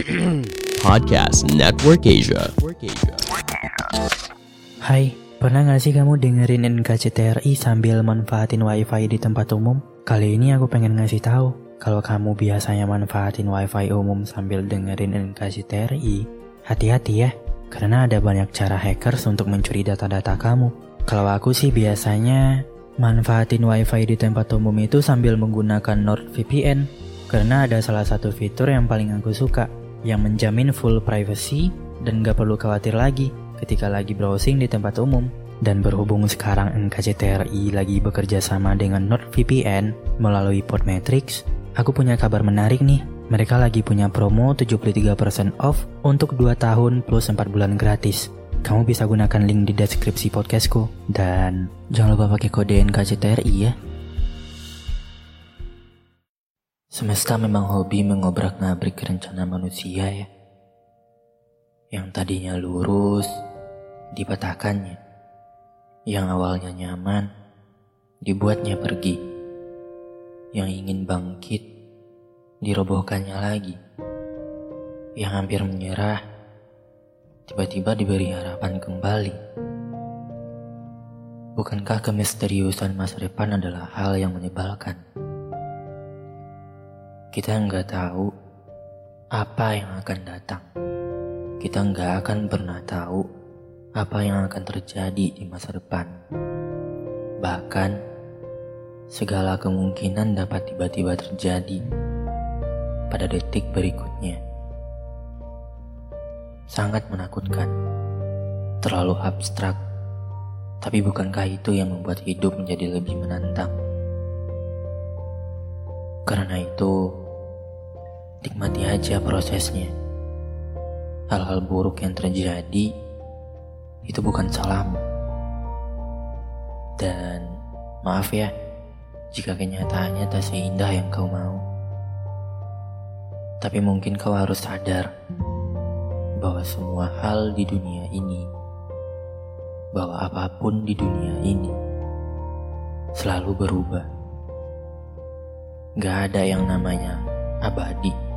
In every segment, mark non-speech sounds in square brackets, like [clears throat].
[clears throat] Podcast Network Asia. Hai, pernah gak sih kamu dengerin NKCTRI sambil manfaatin wifi di tempat umum? Kali ini aku pengen ngasih tahu kalau kamu biasanya manfaatin wifi umum sambil dengerin NKCTRI, hati-hati ya, karena ada banyak cara hackers untuk mencuri data-data kamu. Kalau aku sih biasanya manfaatin wifi di tempat umum itu sambil menggunakan NordVPN, karena ada salah satu fitur yang paling aku suka, yang menjamin full privacy dan gak perlu khawatir lagi ketika lagi browsing di tempat umum. Dan berhubung sekarang NKCTRI lagi bekerja sama dengan NordVPN melalui Podmetrics, aku punya kabar menarik nih. Mereka lagi punya promo 73% off untuk 2 tahun plus 4 bulan gratis. Kamu bisa gunakan link di deskripsi podcastku. Dan jangan lupa pakai kode NKCTRI ya. Semesta memang hobi mengobrak-ngabrik rencana manusia ya. Yang tadinya lurus, dipatahkannya. Yang awalnya nyaman, dibuatnya pergi. Yang ingin bangkit, dirobohkannya lagi. Yang hampir menyerah, tiba-tiba diberi harapan kembali. Bukankah kemisteriusan masa depan adalah hal yang menyebalkan? Kita nggak tahu apa yang akan datang. Kita nggak akan pernah tahu apa yang akan terjadi di masa depan. Bahkan, segala kemungkinan dapat tiba-tiba terjadi pada detik berikutnya. Sangat menakutkan, terlalu abstrak, tapi bukankah itu yang membuat hidup menjadi lebih menantang? Karena itu, nikmati aja prosesnya. Hal-hal buruk yang terjadi itu bukan salahmu. Dan maaf ya, jika kenyataannya tak seindah yang kau mau. Tapi mungkin kau harus sadar bahwa semua hal di dunia ini, bahwa apa pun di dunia ini, selalu berubah. Gak ada yang namanya abadi.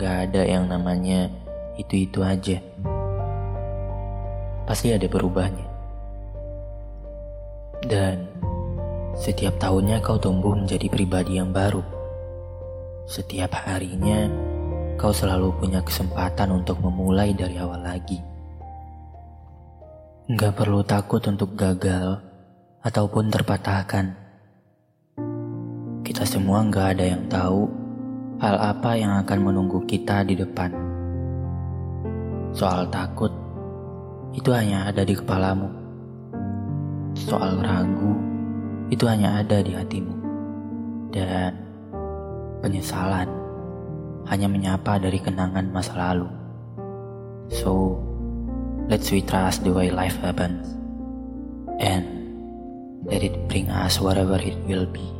Gak ada yang namanya itu-itu aja pasti ada berubahnya. Dan setiap tahunnya kau tumbuh menjadi pribadi yang baru. Setiap harinya kau selalu punya kesempatan untuk memulai dari awal lagi. Gak perlu takut untuk gagal ataupun terpatahkan. Kita semua gak ada yang tahu hal apa yang akan menunggu kita di depan. Soal takut, itu hanya ada di kepalamu. Soal ragu, itu hanya ada di hatimu. Dan penyesalan hanya menyapa dari kenangan masa lalu. So, let's we trust the way life happens. And let it bring us whatever it will be.